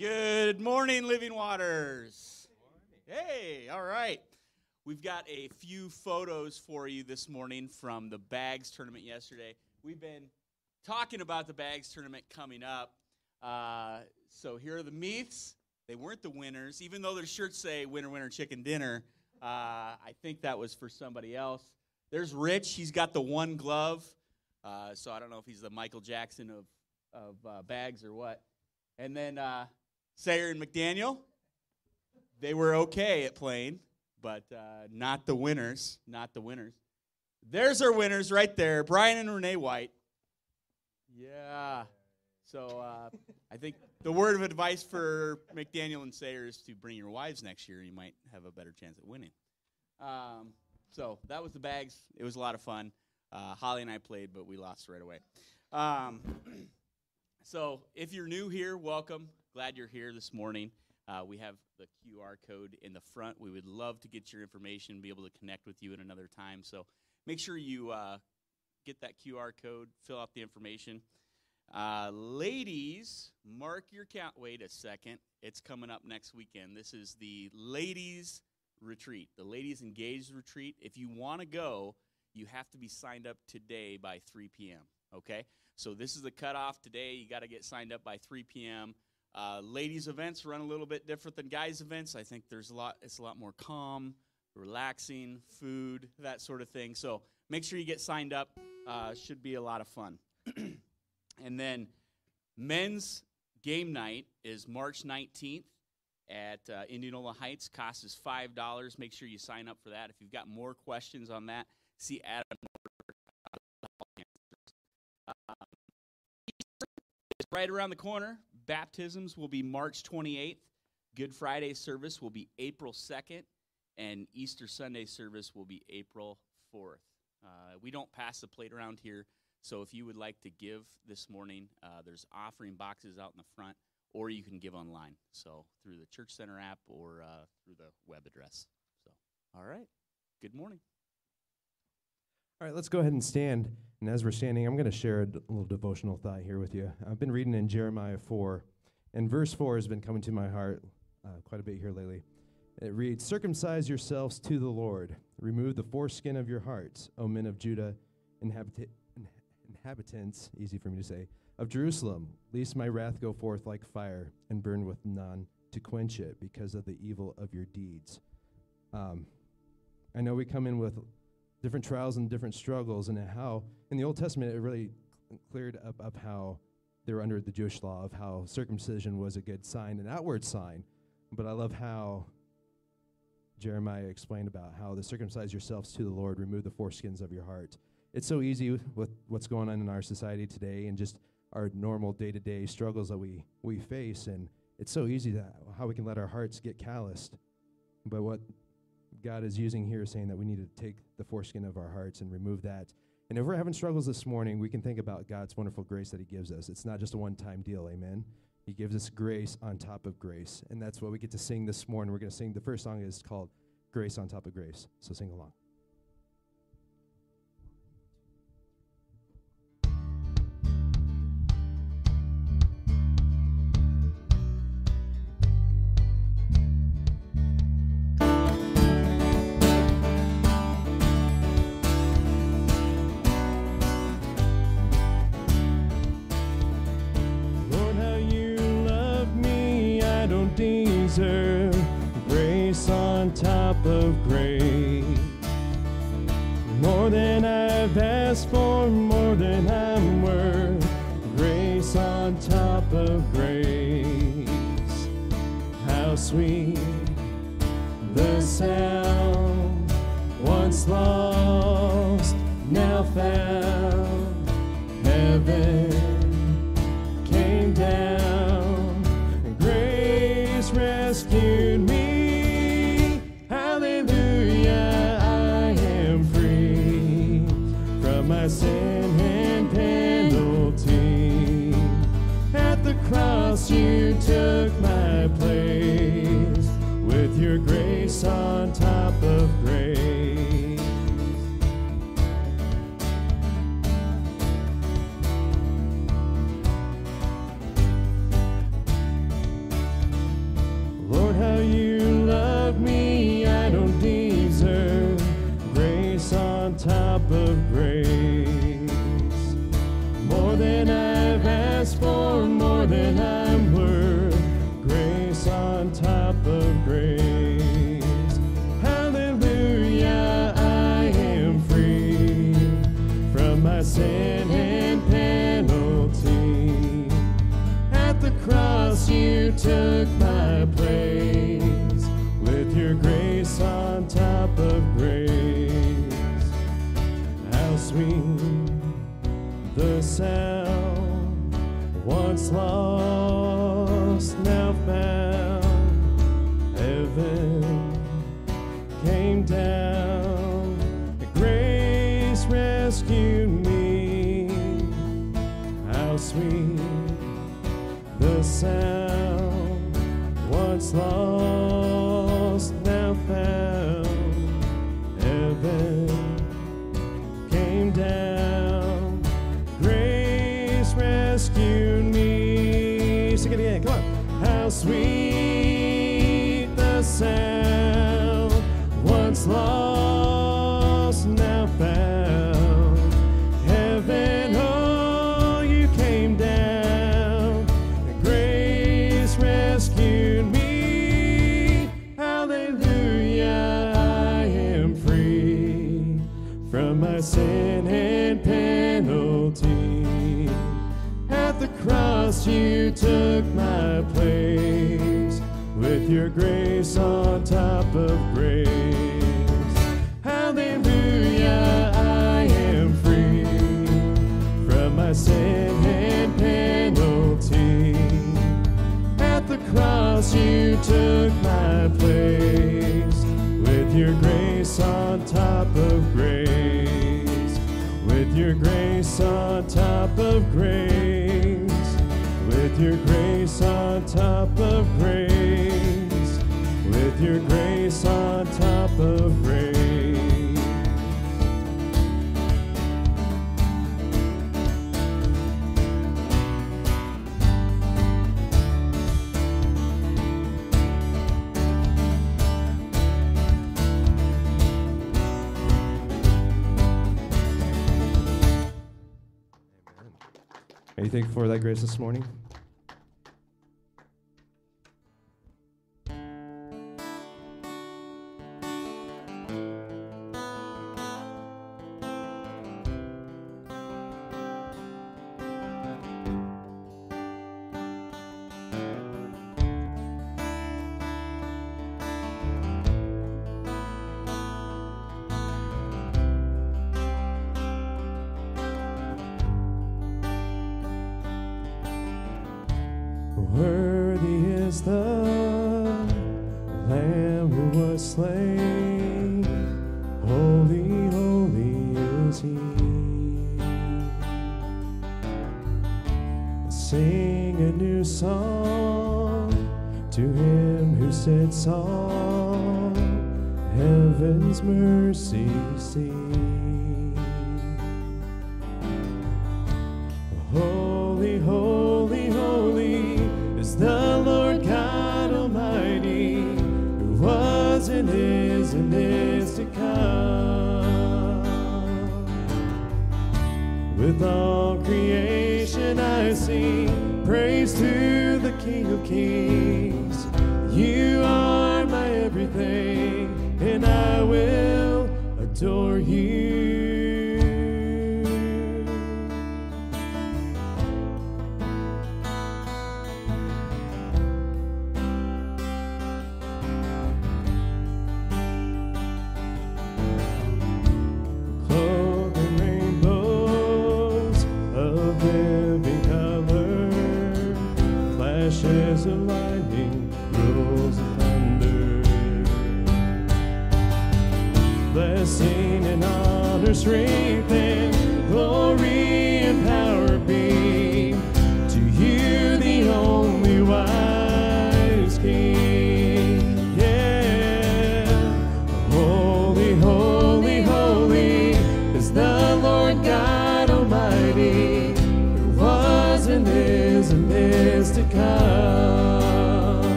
Good morning, Living Waters. Hey, all right. We've got a few photos for you this morning from the Bags tournament yesterday. We've been talking about the Bags tournament coming up. Uh, so here are the Meaths. They weren't the winners, even though their shirts say winner, winner, chicken dinner. Uh, I think that was for somebody else. There's Rich. He's got the one glove. Uh, so I don't know if he's the Michael Jackson of, of uh, bags or what. And then uh, Sayer and McDaniel, they were okay at playing, but uh, not the winners. Not the winners. There's our winners right there Brian and Renee White. Yeah. So uh, I think the word of advice for McDaniel and Sayer is to bring your wives next year. You might have a better chance at winning. Um, so that was the bags. It was a lot of fun. Uh, Holly and I played, but we lost right away. Um, so if you're new here, welcome. Glad you're here this morning. Uh, we have the QR code in the front. We would love to get your information, be able to connect with you at another time. So make sure you uh, get that QR code, fill out the information. Uh, ladies, mark your count. Wait a second. It's coming up next weekend. This is the ladies retreat, the ladies engaged retreat. If you want to go, you have to be signed up today by 3 p.m. Okay? So this is the cutoff today. You got to get signed up by 3 p.m. Uh, ladies events run a little bit different than guys events. I think there's a lot. It's a lot more calm, relaxing, food, that sort of thing. So make sure you get signed up. Uh, should be a lot of fun. and then men's game night is March 19th at uh, Indianola Heights. Cost is five dollars. Make sure you sign up for that. If you've got more questions on that, see Adam. Um, right around the corner. Baptisms will be March 28th. Good Friday service will be April 2nd, and Easter Sunday service will be April 4th. Uh, we don't pass the plate around here, so if you would like to give this morning, uh, there's offering boxes out in the front, or you can give online. So through the Church Center app or uh, through the web address. So, all right. Good morning. All right, let's go ahead and stand. And as we're standing, I'm going to share a little devotional thought here with you. I've been reading in Jeremiah 4, and verse 4 has been coming to my heart uh, quite a bit here lately. It reads Circumcise yourselves to the Lord, remove the foreskin of your hearts, O men of Judah, inhabita- in- inhabitants, easy for me to say, of Jerusalem, lest my wrath go forth like fire and burn with none to quench it because of the evil of your deeds. Um, I know we come in with different trials and different struggles, and how in the Old Testament it really cleared up, up how they were under the Jewish law of how circumcision was a good sign, an outward sign. But I love how Jeremiah explained about how to circumcise yourselves to the Lord, remove the foreskins of your heart. It's so easy with what's going on in our society today and just our normal day to day struggles that we, we face. And it's so easy that how we can let our hearts get calloused. But what God is using here is saying that we need to take the foreskin of our hearts and remove that. And if we're having struggles this morning, we can think about God's wonderful grace that He gives us. It's not just a one time deal, amen? He gives us grace on top of grace. And that's what we get to sing this morning. We're going to sing the first song is called Grace on Top of Grace. So sing along. Sweet. The sound, grace took my place with your grace on top of grace. How sweet the sound once lost. your grace on top of grace. Hallelujah, I am free from my sin and penalty. At the cross, you took my place with your grace on top of grace. With your grace on top of grace. With your grace on top of grace with your grace on top of grace. Anything for that grace this morning?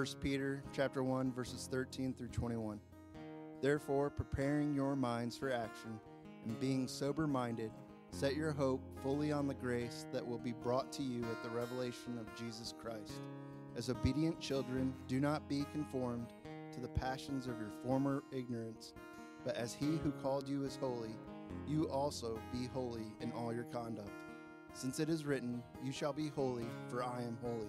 1 Peter chapter 1 verses 13 through 21. Therefore, preparing your minds for action and being sober-minded, set your hope fully on the grace that will be brought to you at the revelation of Jesus Christ. As obedient children, do not be conformed to the passions of your former ignorance, but as he who called you is holy, you also be holy in all your conduct. Since it is written, You shall be holy, for I am holy.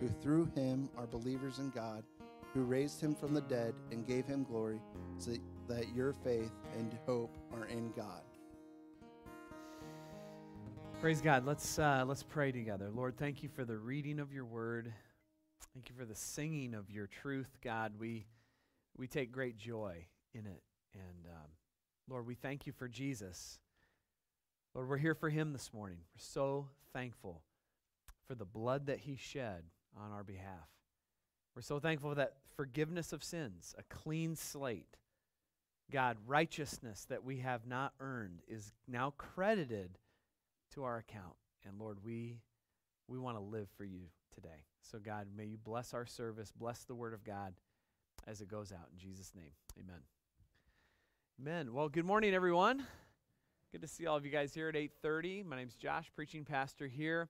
who through him are believers in God, who raised him from the dead and gave him glory, so that your faith and hope are in God. Praise God. Let's uh, let's pray together. Lord, thank you for the reading of your word. Thank you for the singing of your truth, God. We we take great joy in it, and um, Lord, we thank you for Jesus. Lord, we're here for him this morning. We're so thankful for the blood that he shed on our behalf. We're so thankful for that forgiveness of sins, a clean slate. God, righteousness that we have not earned is now credited to our account. And Lord, we we want to live for you today. So God, may you bless our service, bless the word of God as it goes out in Jesus name. Amen. Amen. Well, good morning everyone. Good to see all of you guys here at 8:30. My name's Josh, preaching pastor here.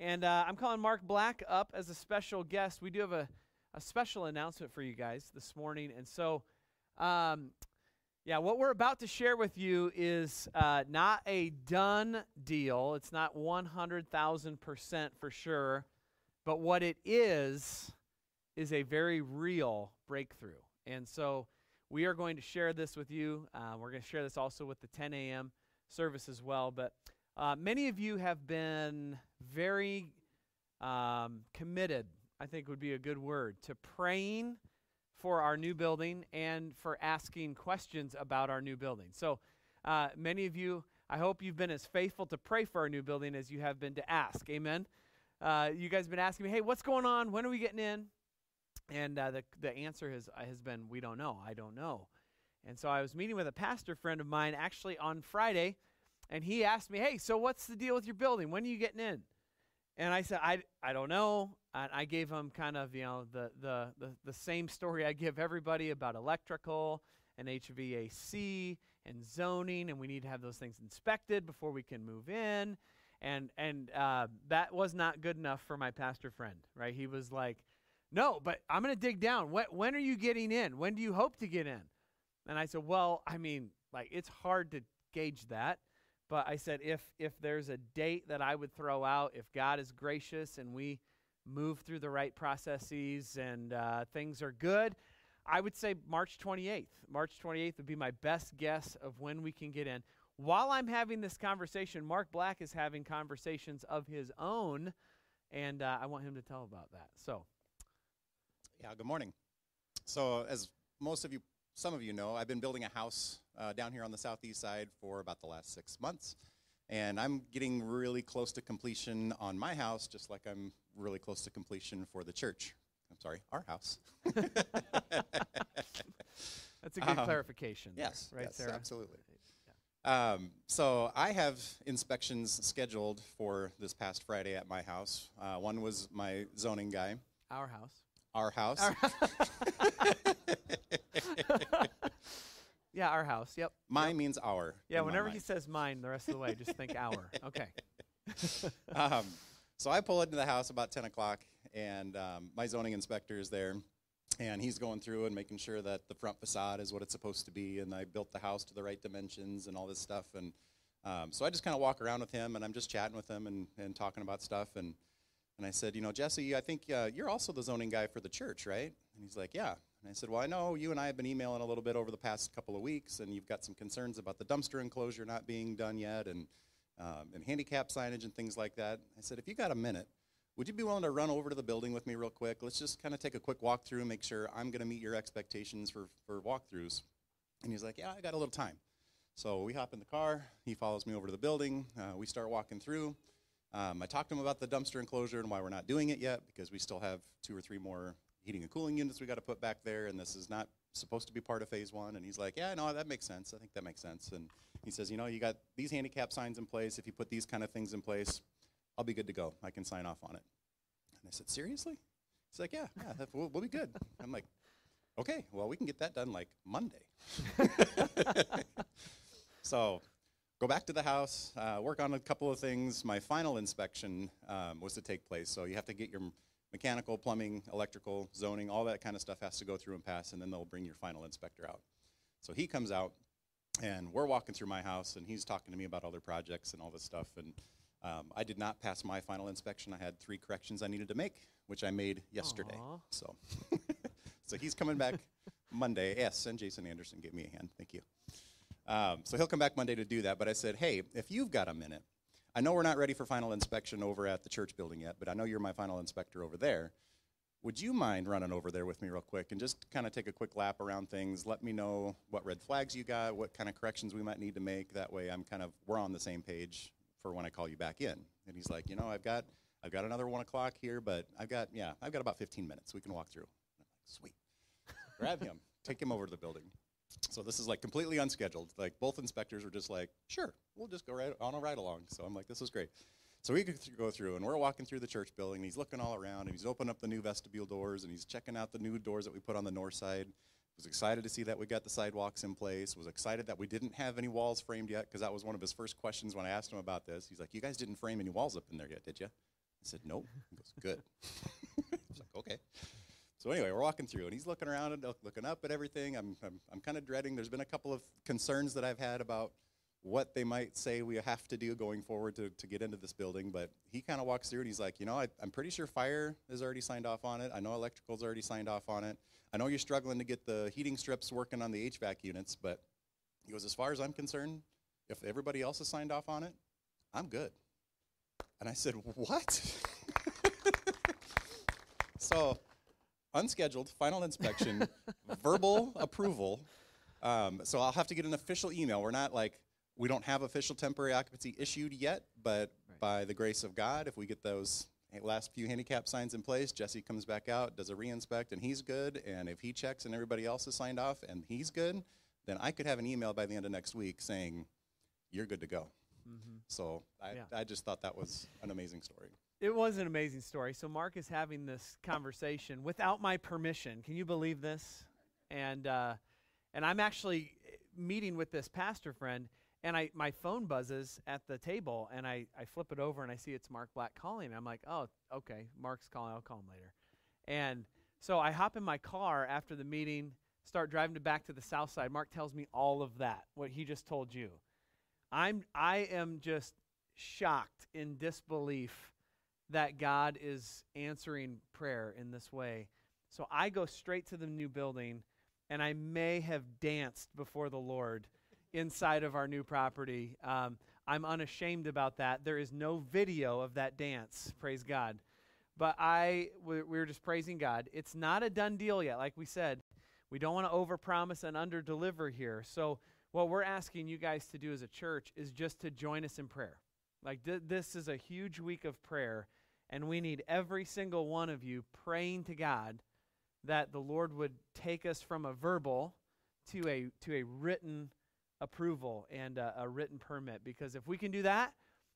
And uh, I'm calling Mark Black up as a special guest. We do have a, a special announcement for you guys this morning. And so um, yeah, what we're about to share with you is uh, not a done deal. It's not 100,000% for sure. But what it is, is a very real breakthrough. And so we are going to share this with you. Uh, we're going to share this also with the 10 a.m. service as well. But uh, many of you have been very um, committed, I think would be a good word, to praying for our new building and for asking questions about our new building. So, uh, many of you, I hope you've been as faithful to pray for our new building as you have been to ask. Amen. Uh, you guys have been asking me, hey, what's going on? When are we getting in? And uh, the, the answer has, has been, we don't know. I don't know. And so I was meeting with a pastor friend of mine actually on Friday, and he asked me, hey, so what's the deal with your building? When are you getting in? And I said, I, I don't know. And I gave him kind of, you know, the, the, the, the same story I give everybody about electrical and HVAC and zoning, and we need to have those things inspected before we can move in. And, and uh, that was not good enough for my pastor friend, right? He was like, no, but I'm going to dig down. When, when are you getting in? When do you hope to get in? And I said, well, I mean, like, it's hard to gauge that. But I said, if if there's a date that I would throw out, if God is gracious and we move through the right processes and uh, things are good, I would say March 28th. March 28th would be my best guess of when we can get in. While I'm having this conversation, Mark Black is having conversations of his own, and uh, I want him to tell about that. So, yeah, good morning. So, as most of you, some of you know, I've been building a house uh, down here on the southeast side for about the last six months. And I'm getting really close to completion on my house, just like I'm really close to completion for the church. I'm sorry, our house. That's a good Um, clarification. there, Yes, right, yes, Sarah? absolutely. Um, so I have inspections scheduled for this past Friday at my house. Uh, one was my zoning guy, Our house. our house. Our yeah, our house. Yep. Mine means our. Yeah, whenever he says mine, the rest of the way, just think our. Okay. um, so I pull into the house about 10 o'clock, and um, my zoning inspector is there, and he's going through and making sure that the front facade is what it's supposed to be, and I built the house to the right dimensions and all this stuff. And um, so I just kind of walk around with him, and I'm just chatting with him and, and talking about stuff. And, and I said, You know, Jesse, I think uh, you're also the zoning guy for the church, right? And he's like, Yeah. And I said, Well, I know you and I have been emailing a little bit over the past couple of weeks, and you've got some concerns about the dumpster enclosure not being done yet, and um, and handicap signage and things like that. I said, if you got a minute, would you be willing to run over to the building with me real quick? Let's just kind of take a quick walkthrough make sure I'm going to meet your expectations for, for walkthroughs. And he's like, yeah, I got a little time. So we hop in the car. He follows me over to the building. Uh, we start walking through. Um, I talked to him about the dumpster enclosure and why we're not doing it yet because we still have two or three more heating and cooling units we got to put back there, and this is not supposed to be part of phase one. And he's like, yeah, no, that makes sense. I think that makes sense. And he says, you know, you got these handicap signs in place. If you put these kind of things in place, I'll be good to go. I can sign off on it. And I said, seriously? He's like, yeah, yeah, that, we'll, we'll be good. I'm like, okay, well, we can get that done like Monday. so go back to the house, uh, work on a couple of things. My final inspection um, was to take place. So you have to get your mechanical, plumbing, electrical, zoning, all that kind of stuff has to go through and pass, and then they'll bring your final inspector out. So he comes out, and we're walking through my house, and he's talking to me about other projects and all this stuff. And um, I did not pass my final inspection. I had three corrections I needed to make, which I made yesterday. Aw. So, so he's coming back Monday. Yes, and Jason Anderson gave me a hand. Thank you. Um, so he'll come back Monday to do that. But I said, hey, if you've got a minute, I know we're not ready for final inspection over at the church building yet, but I know you're my final inspector over there. Would you mind running over there with me real quick and just kind of take a quick lap around things? Let me know what red flags you got, what kind of corrections we might need to make. That way, I'm kind of we're on the same page for when I call you back in. And he's like, you know, I've got I've got another one o'clock here, but I've got yeah, I've got about 15 minutes. We can walk through. Sweet. Grab him, take him over to the building. So this is like completely unscheduled. Like both inspectors were just like, sure, we'll just go right on a ride along. So I'm like, this is great. So we go through, and we're walking through the church building. He's looking all around, and he's opening up the new vestibule doors, and he's checking out the new doors that we put on the north side. Was excited to see that we got the sidewalks in place. Was excited that we didn't have any walls framed yet, because that was one of his first questions when I asked him about this. He's like, "You guys didn't frame any walls up in there yet, did you?" I said, "Nope." He goes, "Good." I was like, "Okay." So anyway, we're walking through, and he's looking around and looking up at everything. I'm, I'm, I'm kind of dreading. There's been a couple of concerns that I've had about what they might say we have to do going forward to, to get into this building. But he kind of walks through, and he's like, you know, I, I'm pretty sure fire is already signed off on it. I know electrical's already signed off on it. I know you're struggling to get the heating strips working on the HVAC units, but he goes, as far as I'm concerned, if everybody else has signed off on it, I'm good. And I said, what? so unscheduled final inspection, verbal approval. Um, so I'll have to get an official email. We're not like we don't have official temporary occupancy issued yet, but Right. by the grace of God, if we get those last few handicap signs in place, Jesse comes back out, does a reinspect, and he's good. And if he checks and everybody else has signed off and he's good, then I could have an email by the end of next week saying you're good to go. Mhm. So I, Yeah. I just thought that was an amazing story. It was an amazing story. So Mark is having this conversation without my permission. Can you believe this? And uh, and I'm actually meeting with this pastor friend, and I my phone buzzes at the table, and I I flip it over and I see it's Mark Black calling. I'm like, oh, okay, Mark's calling. I'll call him later. And so I hop in my car after the meeting, start driving to back to the south side. Mark tells me all of that, what he just told you. I'm I am just shocked in disbelief that God is answering prayer in this way. So I go straight to the new building and I may have danced before the Lord inside of our new property. Um, I'm unashamed about that. There is no video of that dance, praise God. But I, we, we were just praising God. It's not a done deal yet. Like we said, we don't want to overpromise and underdeliver here. So what we're asking you guys to do as a church is just to join us in prayer. Like th- this is a huge week of prayer, and we need every single one of you praying to God that the Lord would take us from a verbal to a to a written approval and a, a written permit. Because if we can do that,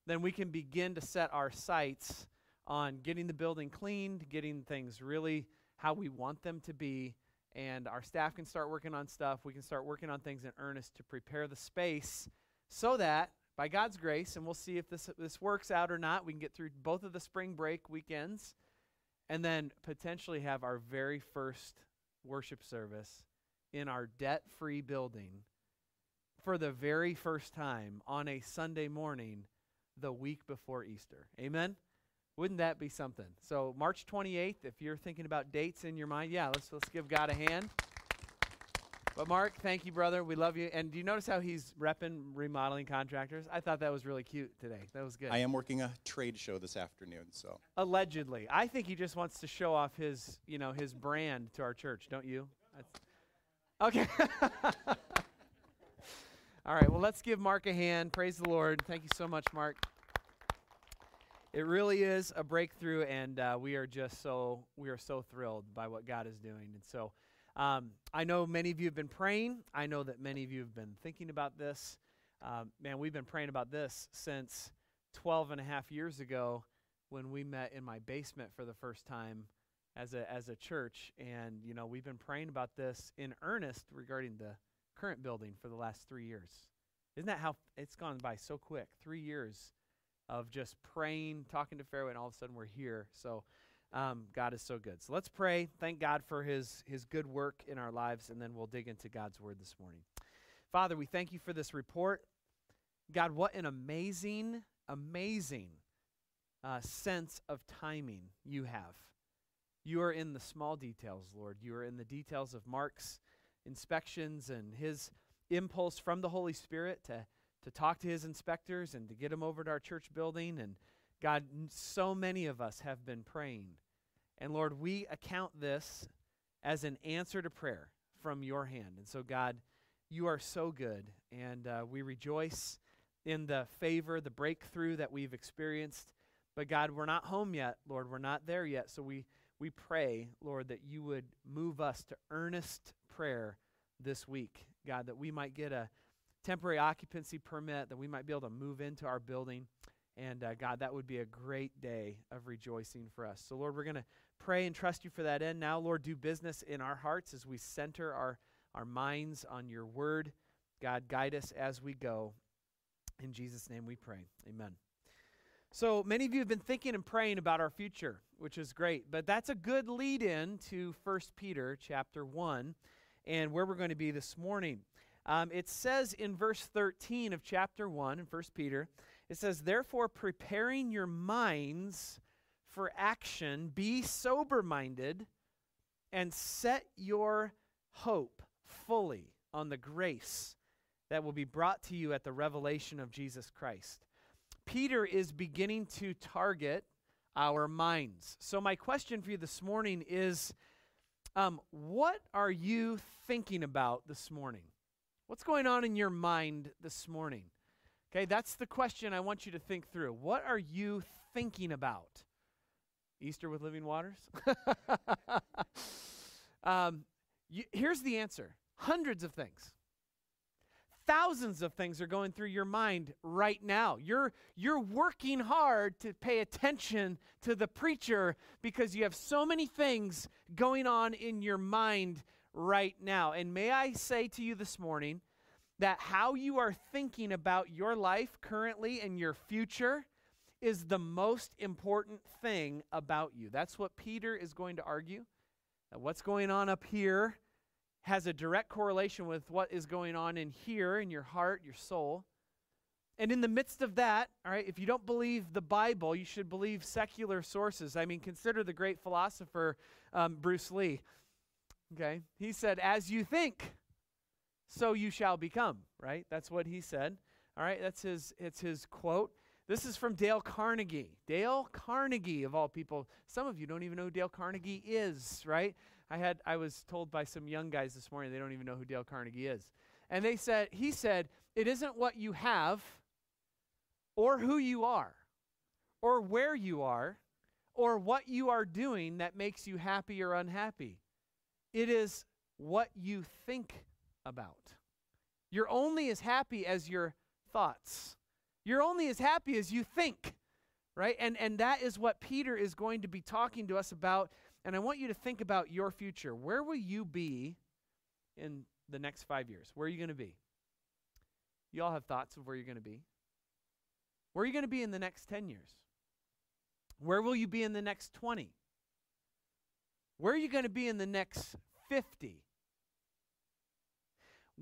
then we can begin to set our sights on getting the building cleaned, getting things really how we want them to be, and our staff can start working on stuff. We can start working on things in earnest to prepare the space so that by God's grace, and we'll see if this this works out or not, we can get through both of the spring break weekends and then potentially have our very first worship service in our debt-free building for the very first time on a Sunday morning the week before Easter. Amen. Wouldn't that be something? So March 28th, if you're thinking about dates in your mind, yeah, let's let's give God a hand. But Mark, thank you, brother. We love you. And do you notice how he's repping remodeling contractors? I thought that was really cute today. That was good. I am working a trade show this afternoon, so Allegedly, I think he just wants to show off his, you know, his brand to our church. Don't you? That's, okay. All right. Well, let's give Mark a hand. Praise the Lord. Thank you so much, Mark. It really is a breakthrough, and uh, we are just so we are so thrilled by what God is doing. And so, um, I know many of you have been praying. I know that many of you have been thinking about this. Um, man, we've been praying about this since 12 and a half years ago when we met in my basement for the first time as a as a church and you know we've been praying about this in earnest regarding the current building for the last 3 years isn't that how it's gone by so quick 3 years of just praying talking to Fairway and all of a sudden we're here so um, God is so good so let's pray thank God for his his good work in our lives and then we'll dig into God's word this morning Father we thank you for this report God what an amazing amazing uh, sense of timing you have you are in the small details, Lord. You are in the details of Mark's inspections and his impulse from the Holy Spirit to, to talk to his inspectors and to get him over to our church building. And God, so many of us have been praying. And Lord, we account this as an answer to prayer from your hand. And so, God, you are so good. And uh, we rejoice in the favor, the breakthrough that we've experienced. But God, we're not home yet, Lord. We're not there yet. So we we pray, Lord, that you would move us to earnest prayer this week, God, that we might get a temporary occupancy permit, that we might be able to move into our building. And uh, God, that would be a great day of rejoicing for us. So, Lord, we're going to pray and trust you for that end. Now, Lord, do business in our hearts as we center our, our minds on your word. God, guide us as we go. In Jesus' name we pray. Amen. So many of you have been thinking and praying about our future, which is great. But that's a good lead in to 1 Peter chapter 1 and where we're going to be this morning. Um, it says in verse 13 of chapter 1 in 1 Peter, it says, Therefore, preparing your minds for action, be sober minded, and set your hope fully on the grace that will be brought to you at the revelation of Jesus Christ. Peter is beginning to target our minds. So, my question for you this morning is um, what are you thinking about this morning? What's going on in your mind this morning? Okay, that's the question I want you to think through. What are you thinking about? Easter with Living Waters? um, here's the answer hundreds of things thousands of things are going through your mind right now. You're you're working hard to pay attention to the preacher because you have so many things going on in your mind right now. And may I say to you this morning that how you are thinking about your life currently and your future is the most important thing about you. That's what Peter is going to argue. That what's going on up here has a direct correlation with what is going on in here, in your heart, your soul. And in the midst of that, all right, if you don't believe the Bible, you should believe secular sources. I mean, consider the great philosopher um, Bruce Lee. Okay? He said, As you think, so you shall become, right? That's what he said. All right, that's his, it's his quote. This is from Dale Carnegie. Dale Carnegie, of all people. Some of you don't even know who Dale Carnegie is, right? I had I was told by some young guys this morning they don't even know who Dale Carnegie is. And they said he said, "It isn't what you have or who you are or where you are or what you are doing that makes you happy or unhappy. It is what you think about. You're only as happy as your thoughts. You're only as happy as you think." Right? And and that is what Peter is going to be talking to us about and I want you to think about your future. Where will you be in the next five years? Where are you going to be? You all have thoughts of where you're going to be. Where are you going to be in the next 10 years? Where will you be in the next 20? Where are you going to be in the next 50?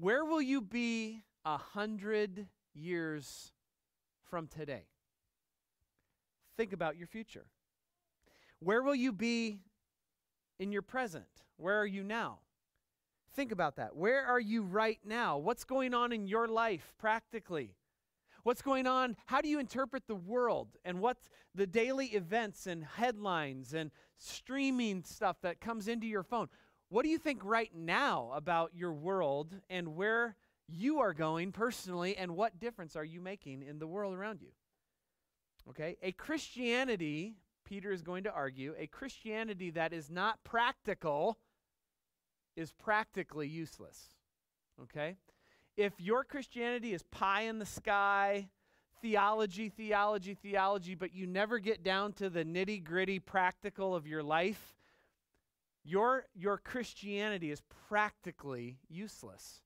Where will you be a hundred years from today? Think about your future. Where will you be in your present? Where are you now? Think about that. Where are you right now? What's going on in your life practically? What's going on? How do you interpret the world and what the daily events and headlines and streaming stuff that comes into your phone? What do you think right now about your world and where you are going personally and what difference are you making in the world around you? Okay? A Christianity, Peter is going to argue, a Christianity that is not practical is practically useless. Okay? If your Christianity is pie in the sky, theology, theology, theology, but you never get down to the nitty gritty practical of your life, your, your Christianity is practically useless.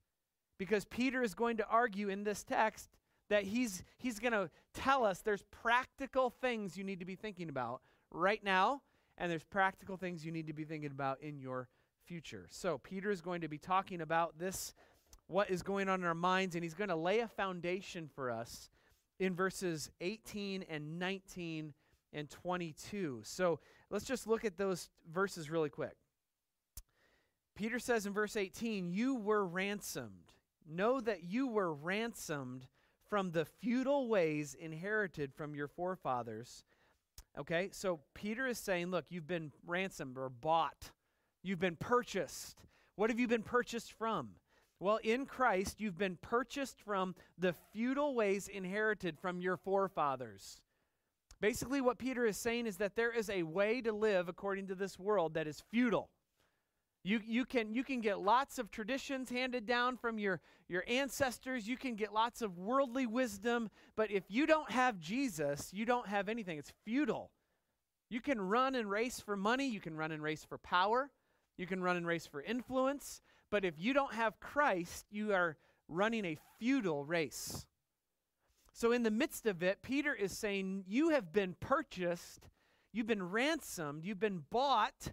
Because Peter is going to argue in this text that he's, he's going to tell us there's practical things you need to be thinking about right now, and there's practical things you need to be thinking about in your future. So, Peter is going to be talking about this, what is going on in our minds, and he's going to lay a foundation for us in verses 18 and 19 and 22. So, let's just look at those verses really quick. Peter says in verse 18, You were ransomed. Know that you were ransomed from the futile ways inherited from your forefathers. Okay, so Peter is saying, Look, you've been ransomed or bought You've been purchased. What have you been purchased from? Well, in Christ, you've been purchased from the futile ways inherited from your forefathers. Basically, what Peter is saying is that there is a way to live according to this world that is futile. You, you, can, you can get lots of traditions handed down from your, your ancestors. You can get lots of worldly wisdom. But if you don't have Jesus, you don't have anything. It's futile. You can run and race for money, you can run and race for power, you can run and race for influence, but if you don't have Christ, you are running a futile race. So, in the midst of it, Peter is saying, You have been purchased, you've been ransomed, you've been bought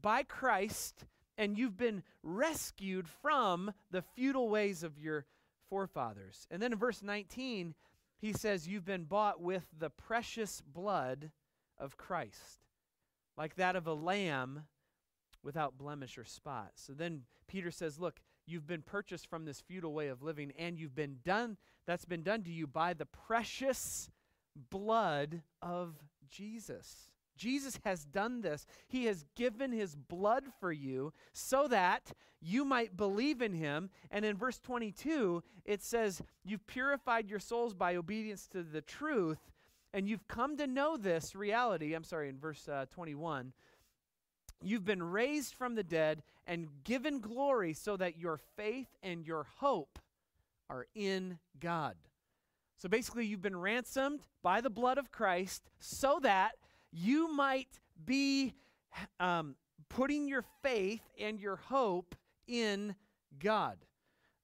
by Christ, and you've been rescued from the futile ways of your forefathers. And then in verse 19, he says, You've been bought with the precious blood of Christ, like that of a lamb without blemish or spot. So then Peter says, Look, you've been purchased from this futile way of living, and you've been done, that's been done to you by the precious blood of Jesus. Jesus has done this. He has given his blood for you so that you might believe in him. And in verse 22, it says, You've purified your souls by obedience to the truth, and you've come to know this reality. I'm sorry, in verse uh, 21 You've been raised from the dead and given glory so that your faith and your hope are in God. So basically, you've been ransomed by the blood of Christ so that you might be um, putting your faith and your hope in God.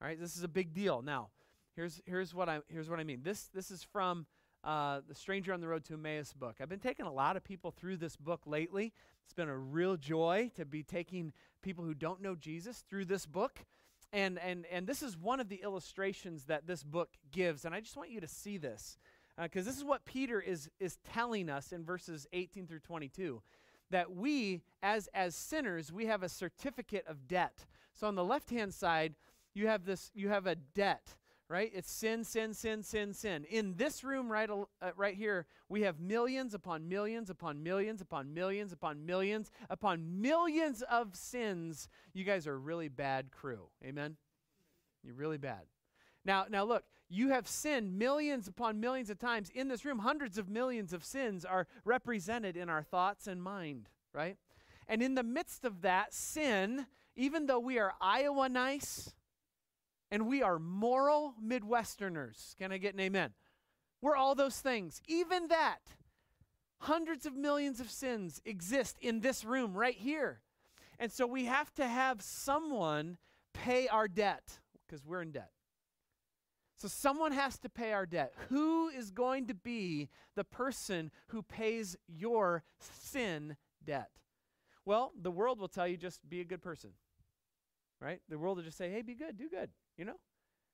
All right, this is a big deal. Now, here's here's what I here's what I mean. This this is from uh, the Stranger on the Road to Emmaus book. I've been taking a lot of people through this book lately. It's been a real joy to be taking people who don't know Jesus through this book. And, and, and this is one of the illustrations that this book gives. And I just want you to see this because uh, this is what Peter is, is telling us in verses 18 through 22 that we, as, as sinners, we have a certificate of debt. So on the left hand side, you have this you have a debt right? It's sin, sin, sin, sin, sin. In this room right, uh, right here, we have millions upon millions upon millions upon millions upon millions upon millions of sins. You guys are a really bad crew. Amen? You're really bad. Now, now look, you have sinned millions upon millions of times. In this room, hundreds of millions of sins are represented in our thoughts and mind, right? And in the midst of that sin, even though we are Iowa nice, and we are moral Midwesterners. Can I get an amen? We're all those things. Even that. Hundreds of millions of sins exist in this room right here. And so we have to have someone pay our debt because we're in debt. So someone has to pay our debt. Who is going to be the person who pays your sin debt? Well, the world will tell you just be a good person. Right? The world will just say, hey, be good, do good. You know?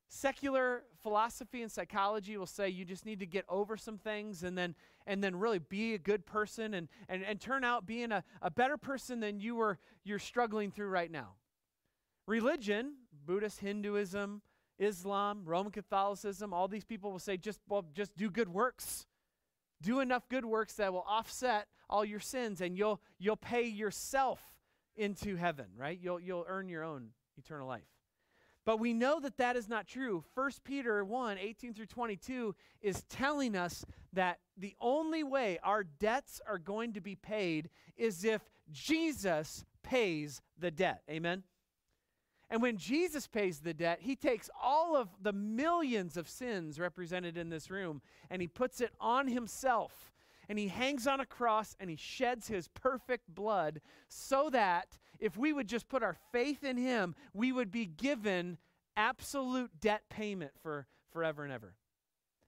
Secular philosophy and psychology will say you just need to get over some things and then and then really be a good person and and, and turn out being a, a better person than you were you're struggling through right now. Religion, Buddhist, Hinduism, Islam, Roman Catholicism, all these people will say just well, just do good works. Do enough good works that will offset all your sins and you'll you'll pay yourself into heaven, right? You'll you'll earn your own eternal life. But we know that that is not true. 1 Peter 1 18 through 22 is telling us that the only way our debts are going to be paid is if Jesus pays the debt. Amen? And when Jesus pays the debt, he takes all of the millions of sins represented in this room and he puts it on himself. And he hangs on a cross and he sheds his perfect blood so that if we would just put our faith in him, we would be given absolute debt payment for forever and ever.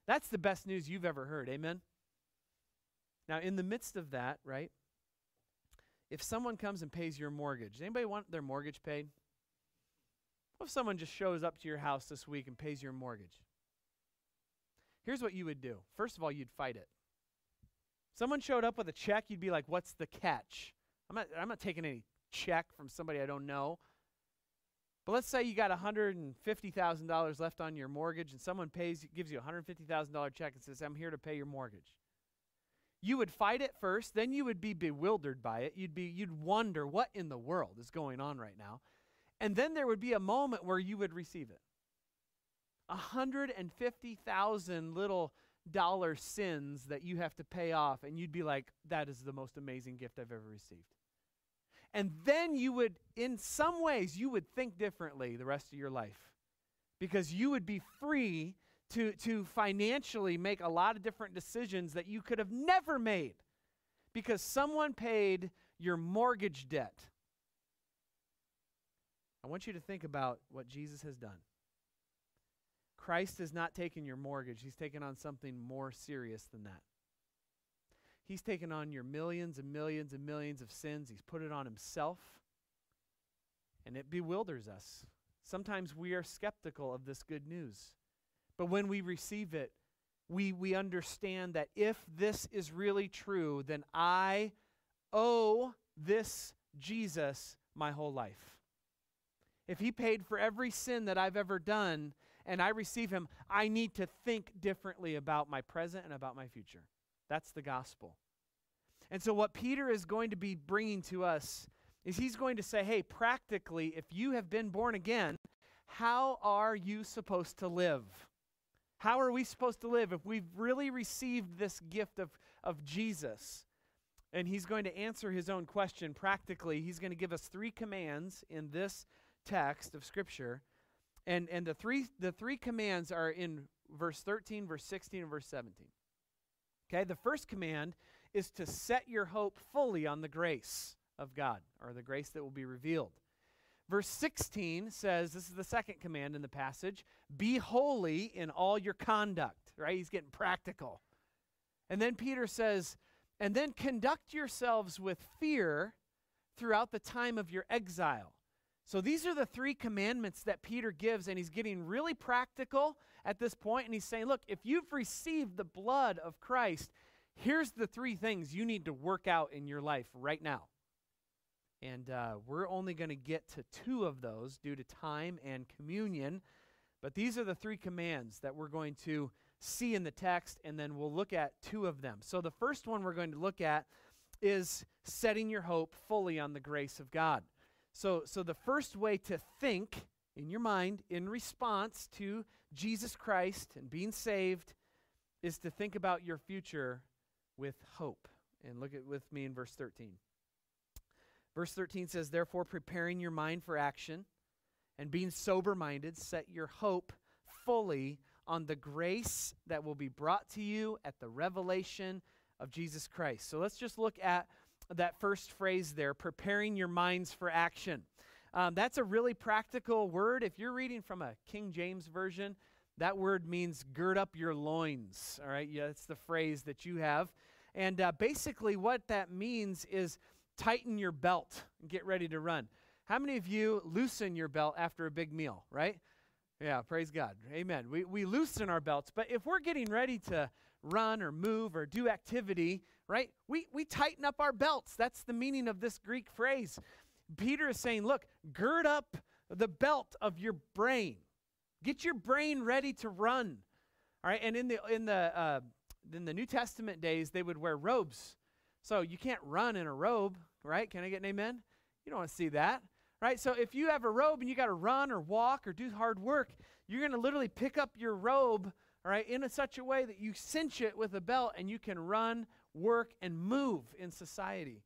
That's the best news you've ever heard. Amen? Now, in the midst of that, right? If someone comes and pays your mortgage, anybody want their mortgage paid? If someone just shows up to your house this week and pays your mortgage? Here's what you would do. First of all, you'd fight it. Someone showed up with a check, you'd be like, "What's the catch?" I'm not I'm not taking any check from somebody I don't know. But let's say you got $150,000 left on your mortgage and someone pays gives you a $150,000 check and says, "I'm here to pay your mortgage." You would fight it first, then you would be bewildered by it. You'd be you'd wonder what in the world is going on right now. And then there would be a moment where you would receive it. 150,000 little dollar sins that you have to pay off, and you'd be like, that is the most amazing gift I've ever received. And then you would, in some ways, you would think differently the rest of your life because you would be free to, to financially make a lot of different decisions that you could have never made because someone paid your mortgage debt. I want you to think about what Jesus has done. Christ has not taken your mortgage, He's taken on something more serious than that. He's taken on your millions and millions and millions of sins, He's put it on Himself, and it bewilders us. Sometimes we are skeptical of this good news. But when we receive it, we, we understand that if this is really true, then I owe this Jesus my whole life. If he paid for every sin that I've ever done and I receive him, I need to think differently about my present and about my future. That's the gospel. And so, what Peter is going to be bringing to us is he's going to say, hey, practically, if you have been born again, how are you supposed to live? How are we supposed to live if we've really received this gift of, of Jesus? And he's going to answer his own question practically. He's going to give us three commands in this text of Scripture. And, and the, three, the three commands are in verse 13, verse 16, and verse 17. Okay, the first command is to set your hope fully on the grace of God, or the grace that will be revealed. Verse 16 says, this is the second command in the passage be holy in all your conduct, right? He's getting practical. And then Peter says, and then conduct yourselves with fear throughout the time of your exile. So these are the three commandments that Peter gives, and he's getting really practical at this point, and he's saying, Look, if you've received the blood of Christ, here's the three things you need to work out in your life right now. And uh, we're only going to get to two of those due to time and communion. But these are the three commands that we're going to see in the text, and then we'll look at two of them. So the first one we're going to look at is setting your hope fully on the grace of God. So, so the first way to think in your mind in response to Jesus Christ and being saved is to think about your future with hope. And look at with me in verse 13. Verse 13 says, Therefore, preparing your mind for action and being sober minded, set your hope fully on the grace that will be brought to you at the revelation of Jesus Christ. So let's just look at that first phrase there, preparing your minds for action. Um, that's a really practical word. If you're reading from a King James version, that word means gird up your loins. All right, yeah, that's the phrase that you have. And uh, basically, what that means is tighten your belt and get ready to run. How many of you loosen your belt after a big meal, right? Yeah, praise God. Amen. We, we loosen our belts. But if we're getting ready to run or move or do activity, right? We, we tighten up our belts. That's the meaning of this Greek phrase. Peter is saying, look, gird up the belt of your brain. Get your brain ready to run. All right, and in the in the uh, in the New Testament days, they would wear robes. So you can't run in a robe, right? Can I get an amen? You don't want to see that, right? So if you have a robe and you got to run or walk or do hard work, you're going to literally pick up your robe, all right, in a, such a way that you cinch it with a belt and you can run, work, and move in society.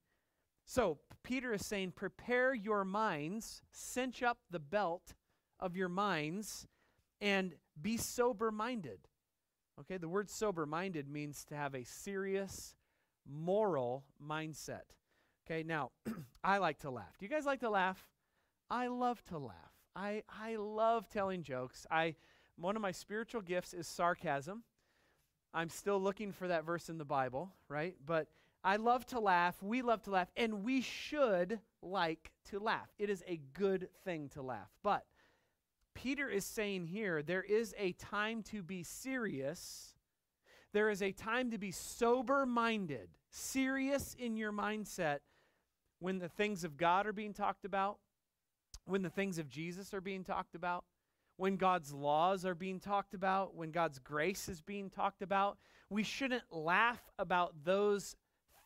So Peter is saying, prepare your minds, cinch up the belt of your minds, and be sober minded. Okay, the word sober minded means to have a serious, moral mindset. Okay, now I like to laugh. Do you guys like to laugh? I love to laugh. I, I love telling jokes. I one of my spiritual gifts is sarcasm. I'm still looking for that verse in the Bible, right? But I love to laugh. We love to laugh, and we should like to laugh. It is a good thing to laugh. But Peter is saying here there is a time to be serious, there is a time to be sober minded, serious in your mindset when the things of God are being talked about, when the things of Jesus are being talked about, when God's laws are being talked about, when God's grace is being talked about. We shouldn't laugh about those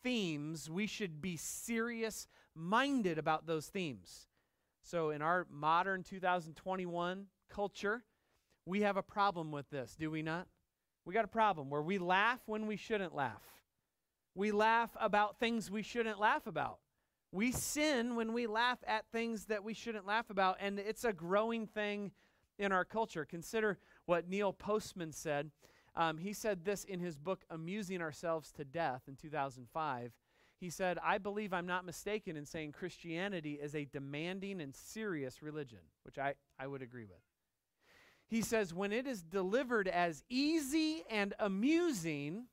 themes. We should be serious minded about those themes. So, in our modern 2021 culture, we have a problem with this, do we not? We got a problem where we laugh when we shouldn't laugh. We laugh about things we shouldn't laugh about. We sin when we laugh at things that we shouldn't laugh about, and it's a growing thing in our culture. Consider what Neil Postman said. Um, he said this in his book, Amusing Ourselves to Death, in 2005. He said, I believe I'm not mistaken in saying Christianity is a demanding and serious religion, which I, I would agree with. He says, when it is delivered as easy and amusing,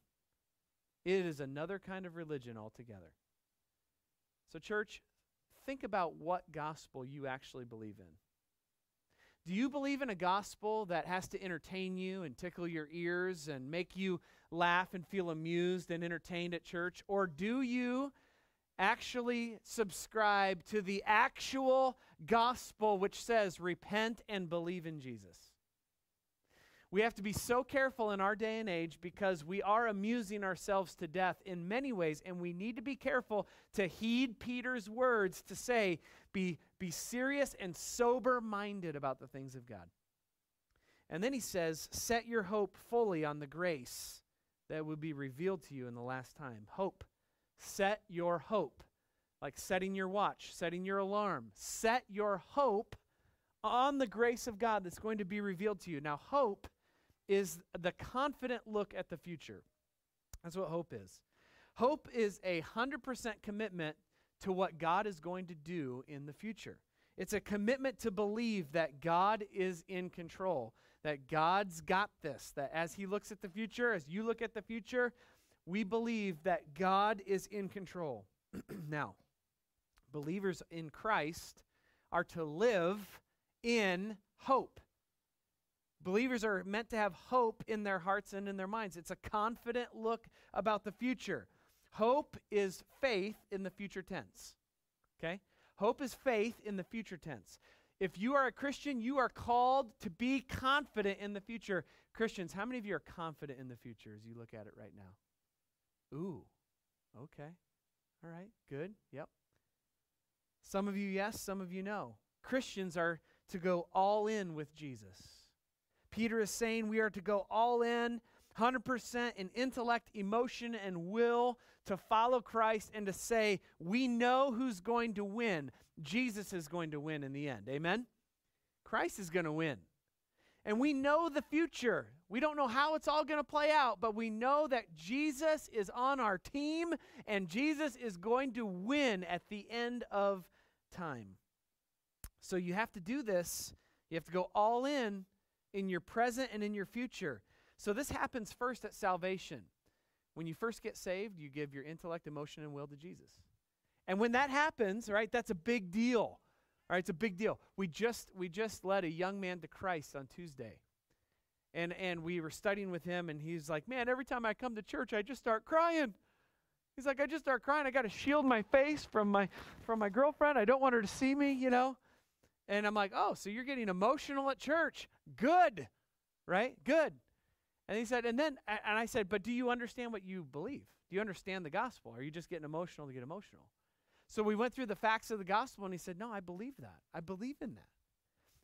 it is another kind of religion altogether. So, church, think about what gospel you actually believe in. Do you believe in a gospel that has to entertain you and tickle your ears and make you laugh and feel amused and entertained at church? Or do you actually subscribe to the actual gospel which says, repent and believe in Jesus? We have to be so careful in our day and age because we are amusing ourselves to death in many ways, and we need to be careful to heed Peter's words to say, be, be serious and sober minded about the things of God. And then he says, set your hope fully on the grace that will be revealed to you in the last time. Hope. Set your hope. Like setting your watch, setting your alarm. Set your hope on the grace of God that's going to be revealed to you. Now, hope is the confident look at the future. That's what hope is. Hope is a 100% commitment to what God is going to do in the future. It's a commitment to believe that God is in control, that God's got this, that as He looks at the future, as you look at the future, we believe that God is in control. now, believers in Christ are to live in hope. Believers are meant to have hope in their hearts and in their minds. It's a confident look about the future. Hope is faith in the future tense. Okay? Hope is faith in the future tense. If you are a Christian, you are called to be confident in the future. Christians, how many of you are confident in the future as you look at it right now? Ooh, okay. All right, good. Yep. Some of you, yes, some of you, no. Christians are to go all in with Jesus. Peter is saying we are to go all in, 100% in intellect, emotion, and will to follow Christ and to say, we know who's going to win. Jesus is going to win in the end. Amen? Christ is going to win. And we know the future. We don't know how it's all going to play out, but we know that Jesus is on our team and Jesus is going to win at the end of time. So you have to do this. You have to go all in in your present and in your future. So this happens first at salvation. When you first get saved, you give your intellect, emotion, and will to Jesus. And when that happens, right, that's a big deal. All right, it's a big deal. We just we just led a young man to Christ on Tuesday. And and we were studying with him and he's like, "Man, every time I come to church, I just start crying." He's like, "I just start crying. I got to shield my face from my from my girlfriend. I don't want her to see me, you know." And I'm like, oh, so you're getting emotional at church. Good. Right? Good. And he said, and then, and I said, but do you understand what you believe? Do you understand the gospel? Are you just getting emotional to get emotional? So we went through the facts of the gospel, and he said, no, I believe that. I believe in that.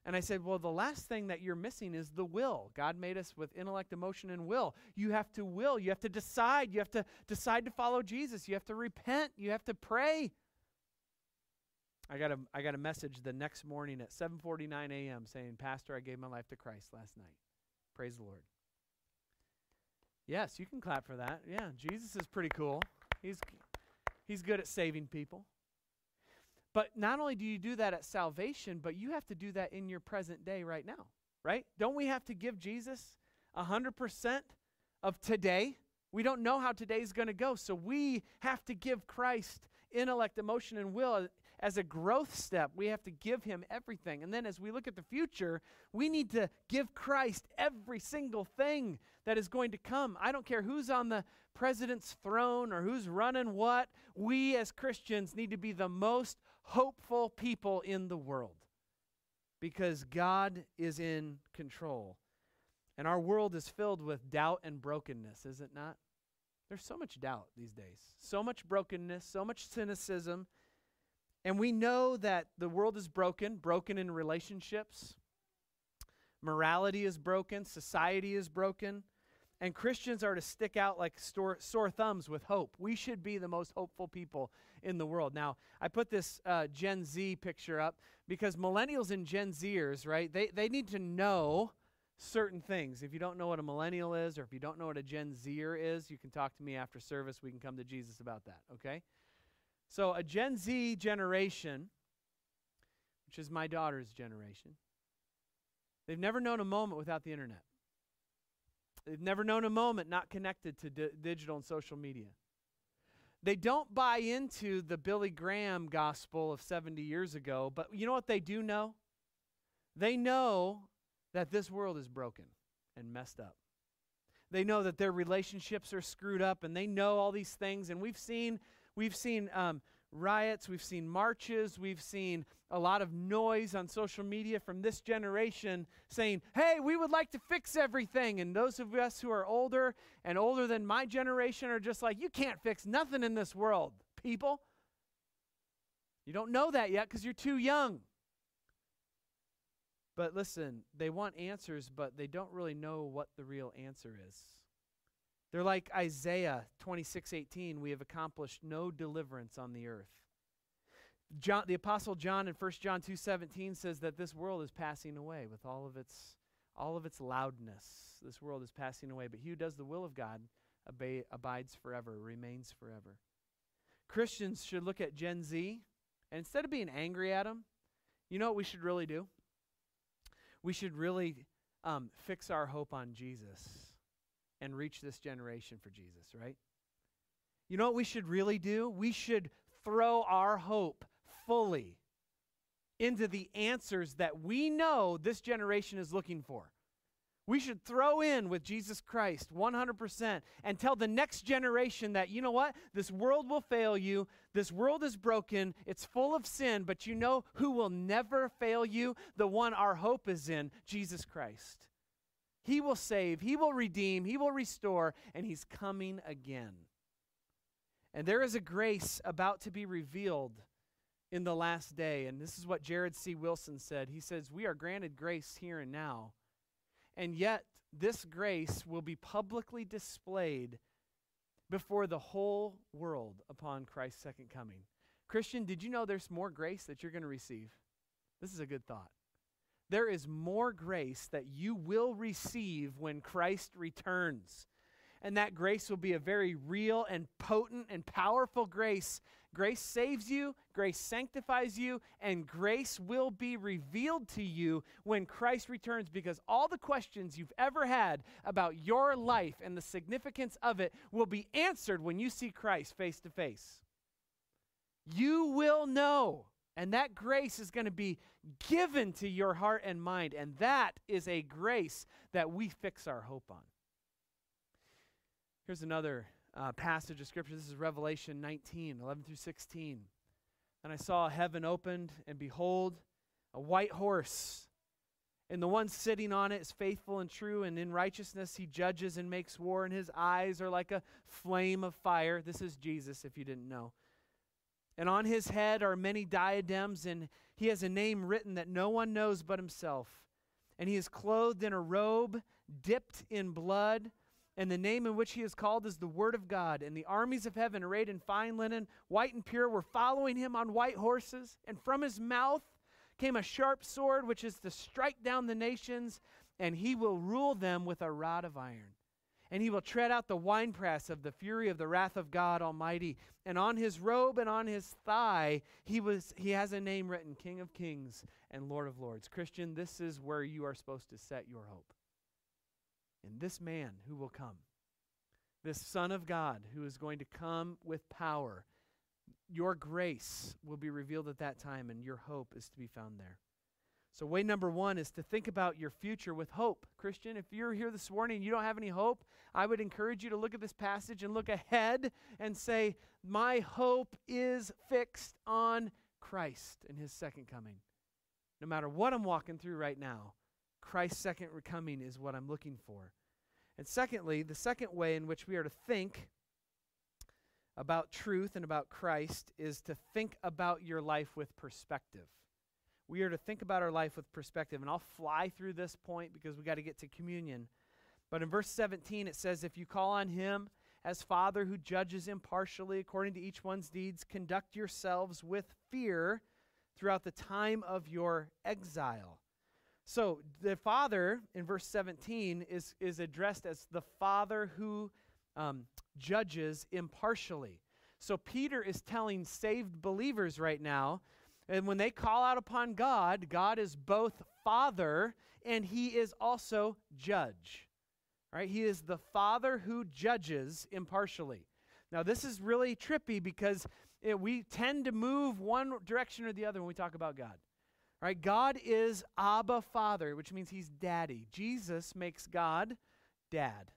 And I said, Well, the last thing that you're missing is the will. God made us with intellect, emotion, and will. You have to will. You have to decide. You have to decide to follow Jesus. You have to repent. You have to pray. I got a, I got a message the next morning at 7:49 a.m. saying, "Pastor, I gave my life to Christ last night." Praise the Lord. Yes, you can clap for that. Yeah, Jesus is pretty cool. He's he's good at saving people. But not only do you do that at salvation, but you have to do that in your present day right now, right? Don't we have to give Jesus 100% of today? We don't know how today's going to go, so we have to give Christ intellect, emotion, and will as a growth step. We have to give him everything. And then as we look at the future, we need to give Christ every single thing that is going to come. I don't care who's on the president's throne or who's running what. We as Christians need to be the most hopeful people in the world because God is in control. And our world is filled with doubt and brokenness, is it not? There's so much doubt these days, so much brokenness, so much cynicism. And we know that the world is broken, broken in relationships. Morality is broken, society is broken. And Christians are to stick out like sore, sore thumbs with hope. We should be the most hopeful people in the world. Now, I put this uh, Gen Z picture up because millennials and Gen Zers, right, they, they need to know certain things. If you don't know what a millennial is or if you don't know what a Gen Zer is, you can talk to me after service. We can come to Jesus about that, okay? So, a Gen Z generation, which is my daughter's generation, they've never known a moment without the internet. They've never known a moment not connected to di- digital and social media. They don't buy into the Billy Graham gospel of 70 years ago, but you know what they do know? They know that this world is broken and messed up. They know that their relationships are screwed up, and they know all these things. And we've seen, we've seen um, riots, we've seen marches, we've seen a lot of noise on social media from this generation saying, hey, we would like to fix everything. And those of us who are older and older than my generation are just like, you can't fix nothing in this world, people. You don't know that yet because you're too young. But listen, they want answers, but they don't really know what the real answer is. They're like Isaiah 26:18, we have accomplished no deliverance on the earth. John, the apostle John in 1 John 2:17 says that this world is passing away with all of its all of its loudness. This world is passing away, but he who does the will of God ab- abides forever, remains forever. Christians should look at Gen Z and instead of being angry at them, you know what we should really do? We should really um, fix our hope on Jesus and reach this generation for Jesus, right? You know what we should really do? We should throw our hope fully into the answers that we know this generation is looking for. We should throw in with Jesus Christ 100% and tell the next generation that, you know what? This world will fail you. This world is broken. It's full of sin, but you know who will never fail you? The one our hope is in, Jesus Christ. He will save, He will redeem, He will restore, and He's coming again. And there is a grace about to be revealed in the last day. And this is what Jared C. Wilson said. He says, We are granted grace here and now, and yet this grace will be publicly displayed before the whole world upon Christ's second coming. Christian, did you know there's more grace that you're going to receive? This is a good thought. There is more grace that you will receive when Christ returns. And that grace will be a very real and potent and powerful grace. Grace saves you, grace sanctifies you, and grace will be revealed to you when Christ returns because all the questions you've ever had about your life and the significance of it will be answered when you see Christ face to face. You will know and that grace is going to be given to your heart and mind. And that is a grace that we fix our hope on. Here's another uh, passage of Scripture. This is Revelation 19, 11 through 16. And I saw heaven opened, and behold, a white horse. And the one sitting on it is faithful and true, and in righteousness he judges and makes war, and his eyes are like a flame of fire. This is Jesus, if you didn't know. And on his head are many diadems, and he has a name written that no one knows but himself. And he is clothed in a robe dipped in blood, and the name in which he is called is the Word of God. And the armies of heaven, arrayed in fine linen, white and pure, were following him on white horses, and from his mouth came a sharp sword, which is to strike down the nations, and he will rule them with a rod of iron. And he will tread out the winepress of the fury of the wrath of God Almighty. And on his robe and on his thigh, he, was, he has a name written King of Kings and Lord of Lords. Christian, this is where you are supposed to set your hope. In this man who will come, this Son of God who is going to come with power your grace will be revealed at that time, and your hope is to be found there. So, way number one is to think about your future with hope. Christian, if you're here this morning and you don't have any hope, I would encourage you to look at this passage and look ahead and say, My hope is fixed on Christ and his second coming. No matter what I'm walking through right now, Christ's second coming is what I'm looking for. And secondly, the second way in which we are to think about truth and about Christ is to think about your life with perspective. We are to think about our life with perspective. And I'll fly through this point because we got to get to communion. But in verse 17, it says, If you call on him as Father who judges impartially according to each one's deeds, conduct yourselves with fear throughout the time of your exile. So the Father in verse 17 is, is addressed as the Father who um, judges impartially. So Peter is telling saved believers right now, and when they call out upon God, God is both Father and He is also Judge. Right? He is the Father who judges impartially. Now, this is really trippy because it, we tend to move one direction or the other when we talk about God. Right? God is Abba Father, which means He's Daddy. Jesus makes God Dad.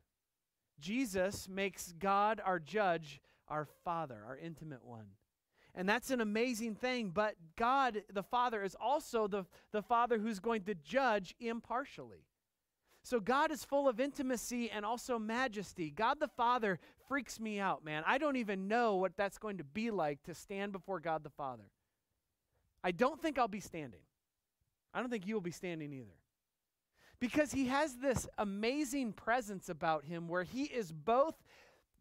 Jesus makes God our judge, our Father, our intimate one. And that's an amazing thing, but God, the Father, is also the, the Father who's going to judge impartially. So God is full of intimacy and also majesty. God the Father freaks me out, man. I don't even know what that's going to be like to stand before God the Father. I don't think I'll be standing. I don't think you will be standing either because he has this amazing presence about him where he is both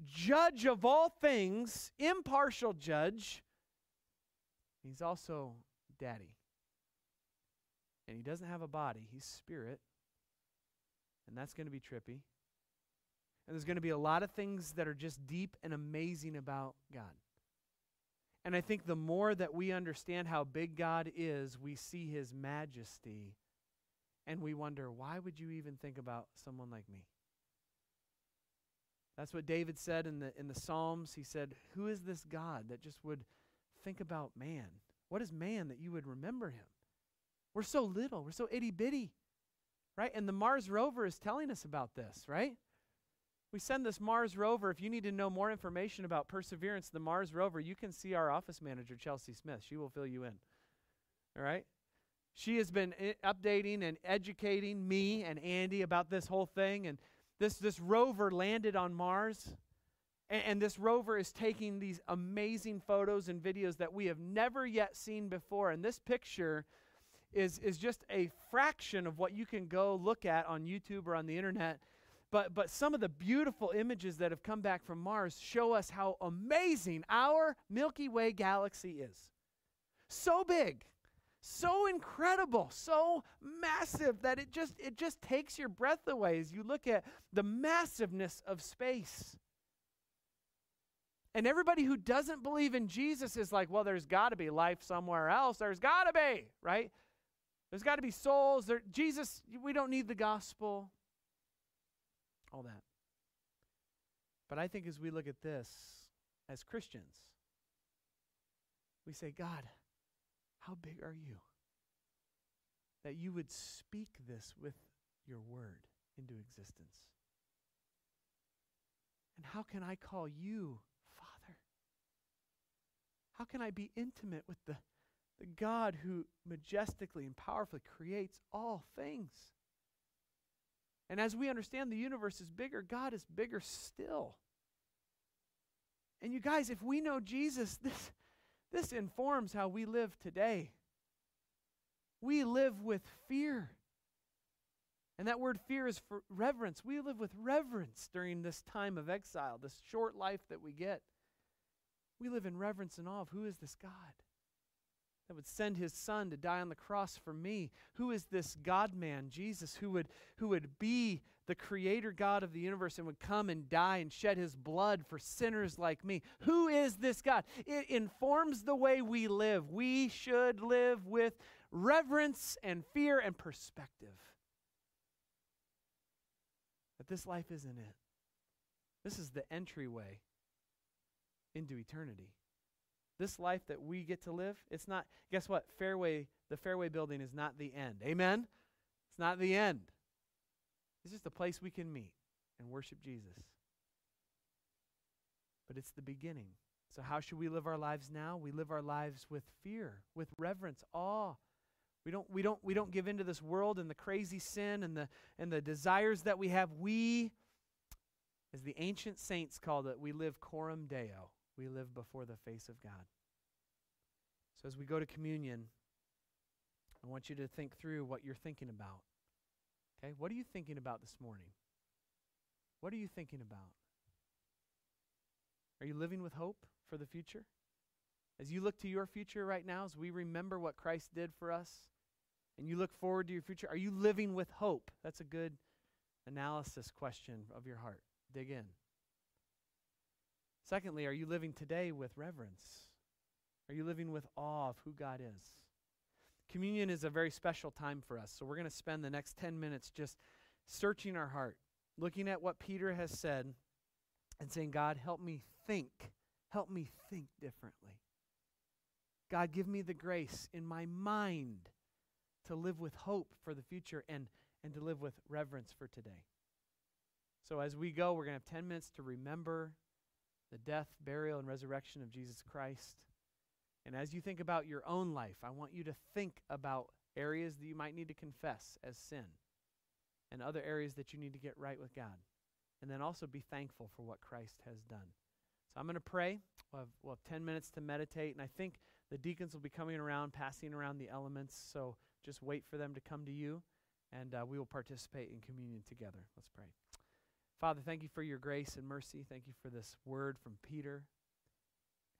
judge of all things, impartial judge. He's also daddy. And he doesn't have a body, he's spirit. And that's going to be trippy. And there's going to be a lot of things that are just deep and amazing about God. And I think the more that we understand how big God is, we see his majesty and we wonder, why would you even think about someone like me? That's what David said in the in the Psalms. He said, "Who is this God that just would think about man? What is man that you would remember him? We're so little. We're so itty bitty, right? And the Mars rover is telling us about this, right? We send this Mars rover. If you need to know more information about Perseverance, the Mars rover, you can see our office manager, Chelsea Smith. She will fill you in. All right? She has been updating and educating me and Andy about this whole thing. And this, this rover landed on Mars. And, and this rover is taking these amazing photos and videos that we have never yet seen before. And this picture is, is just a fraction of what you can go look at on YouTube or on the internet. But, but some of the beautiful images that have come back from Mars show us how amazing our Milky Way galaxy is. So big so incredible, so massive that it just it just takes your breath away as you look at the massiveness of space. And everybody who doesn't believe in Jesus is like, well, there's got to be life somewhere else. There's got to be, right? There's got to be souls. There, Jesus, we don't need the gospel. All that. But I think as we look at this as Christians, we say, God, how big are you? That you would speak this with your word into existence. And how can I call you? How can I be intimate with the, the God who majestically and powerfully creates all things. And as we understand the universe is bigger, God is bigger still. And you guys, if we know Jesus, this, this informs how we live today. We live with fear. And that word fear is for reverence. We live with reverence during this time of exile, this short life that we get. We live in reverence and awe of who is this God that would send his son to die on the cross for me? Who is this God man, Jesus, who would, who would be the creator God of the universe and would come and die and shed his blood for sinners like me? Who is this God? It informs the way we live. We should live with reverence and fear and perspective. But this life isn't it. This is the entryway into eternity. This life that we get to live, it's not, guess what? Fairway, the Fairway building is not the end. Amen? It's not the end. It's just a place we can meet and worship Jesus. But it's the beginning. So, how should we live our lives now? We live our lives with fear, with reverence, awe. We don't, we don't, we don't give into this world and the crazy sin and the, and the desires that we have. We, as the ancient saints called it, we live coram deo. We live before the face of God. So as we go to communion, I want you to think through what you're thinking about. Okay? What are you thinking about this morning? What are you thinking about? Are you living with hope for the future? As you look to your future right now, as we remember what Christ did for us, and you look forward to your future, are you living with hope? That's a good analysis question of your heart. Dig in. Secondly, are you living today with reverence? Are you living with awe of who God is? Communion is a very special time for us, so we're going to spend the next 10 minutes just searching our heart, looking at what Peter has said, and saying, God, help me think. Help me think differently. God, give me the grace in my mind to live with hope for the future and, and to live with reverence for today. So as we go, we're going to have 10 minutes to remember the death, burial, and resurrection of Jesus Christ. And as you think about your own life, I want you to think about areas that you might need to confess as sin and other areas that you need to get right with God. And then also be thankful for what Christ has done. So I'm going to pray. We'll have, we'll have 10 minutes to meditate. And I think the deacons will be coming around, passing around the elements. So just wait for them to come to you, and uh, we will participate in communion together. Let's pray. Father, thank you for your grace and mercy. Thank you for this word from Peter.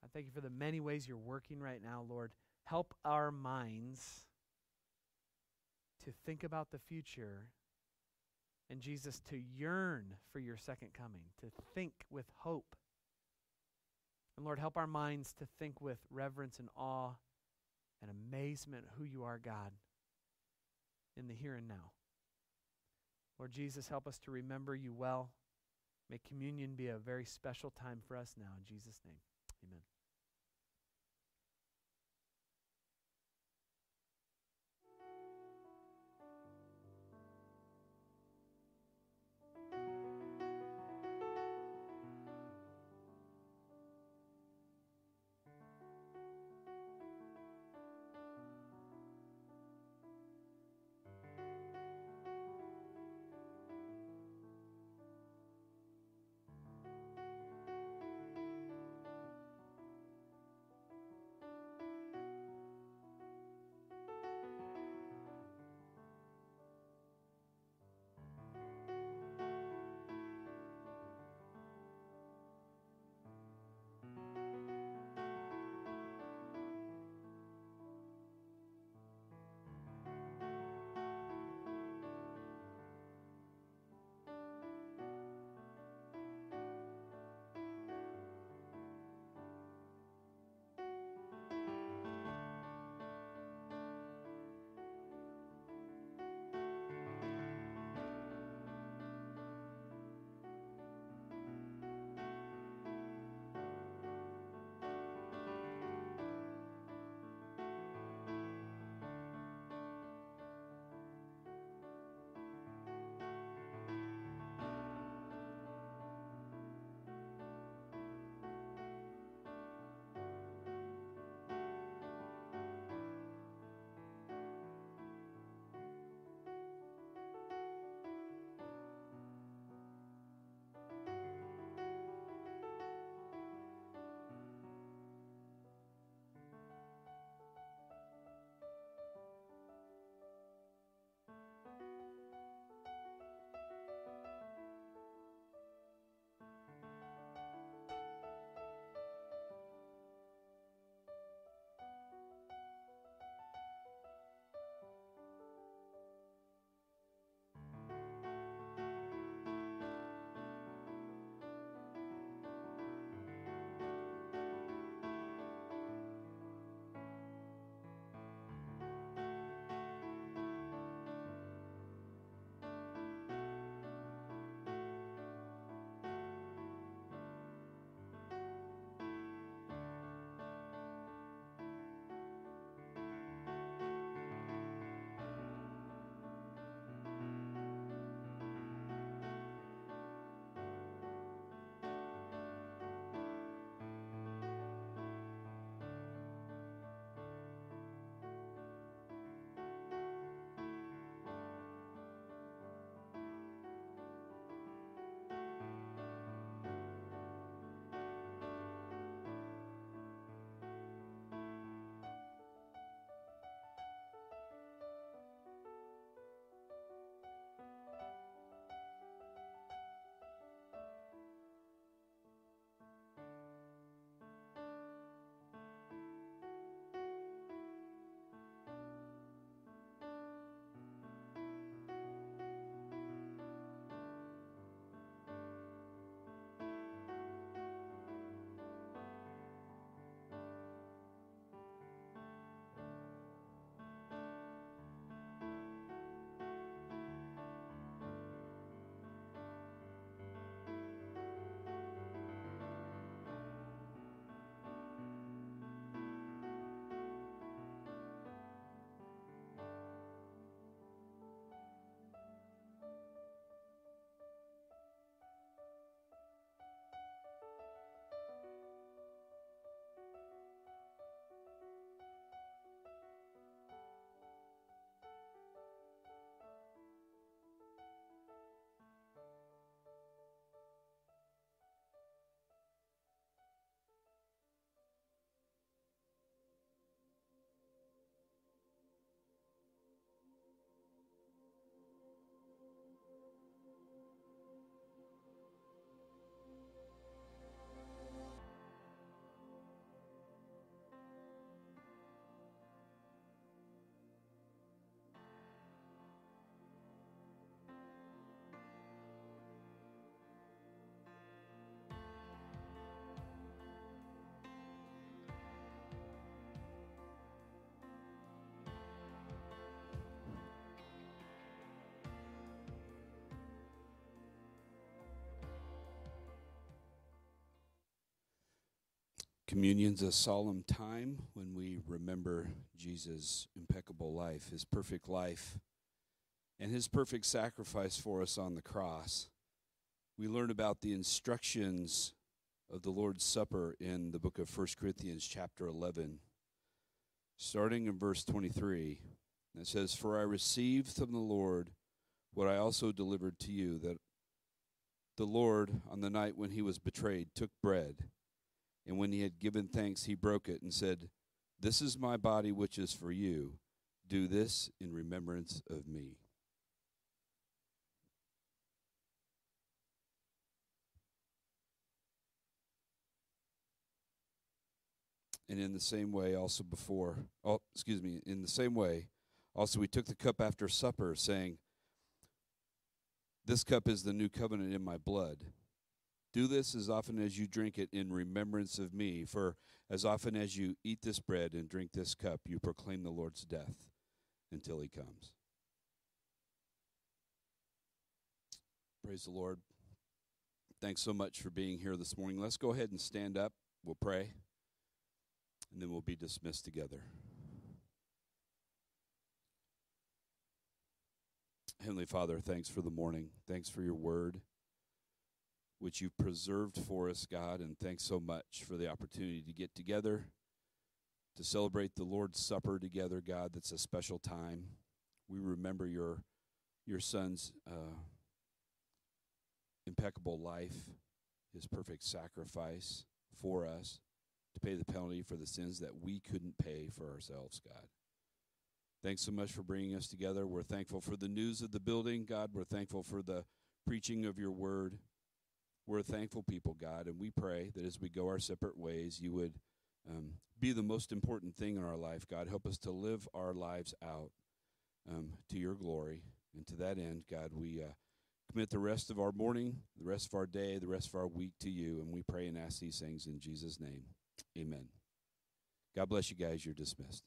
I thank you for the many ways you're working right now, Lord. Help our minds to think about the future and Jesus to yearn for your second coming, to think with hope. And Lord, help our minds to think with reverence and awe and amazement who you are, God, in the here and now. Lord Jesus, help us to remember you well. May communion be a very special time for us now. In Jesus' name, amen. Communion's a solemn time when we remember Jesus' impeccable life, his perfect life, and his perfect sacrifice for us on the cross. We learn about the instructions of the Lord's Supper in the book of 1 Corinthians, chapter 11, starting in verse 23. It says, For I received from the Lord what I also delivered to you, that the Lord, on the night when he was betrayed, took bread. And when he had given thanks, he broke it and said, This is my body, which is for you. Do this in remembrance of me. And in the same way, also before, oh, excuse me, in the same way, also we took the cup after supper, saying, This cup is the new covenant in my blood. Do this as often as you drink it in remembrance of me. For as often as you eat this bread and drink this cup, you proclaim the Lord's death until he comes. Praise the Lord. Thanks so much for being here this morning. Let's go ahead and stand up. We'll pray, and then we'll be dismissed together. Heavenly Father, thanks for the morning. Thanks for your word which you've preserved for us, God, and thanks so much for the opportunity to get together, to celebrate the Lord's Supper together, God. That's a special time. We remember your your Son's uh, impeccable life, His perfect sacrifice for us to pay the penalty for the sins that we couldn't pay for ourselves, God. Thanks so much for bringing us together. We're thankful for the news of the building, God. We're thankful for the preaching of your word. We're a thankful people, God, and we pray that as we go our separate ways, you would um, be the most important thing in our life, God. Help us to live our lives out um, to your glory. And to that end, God, we uh, commit the rest of our morning, the rest of our day, the rest of our week to you. And we pray and ask these things in Jesus' name. Amen. God bless you guys. You're dismissed.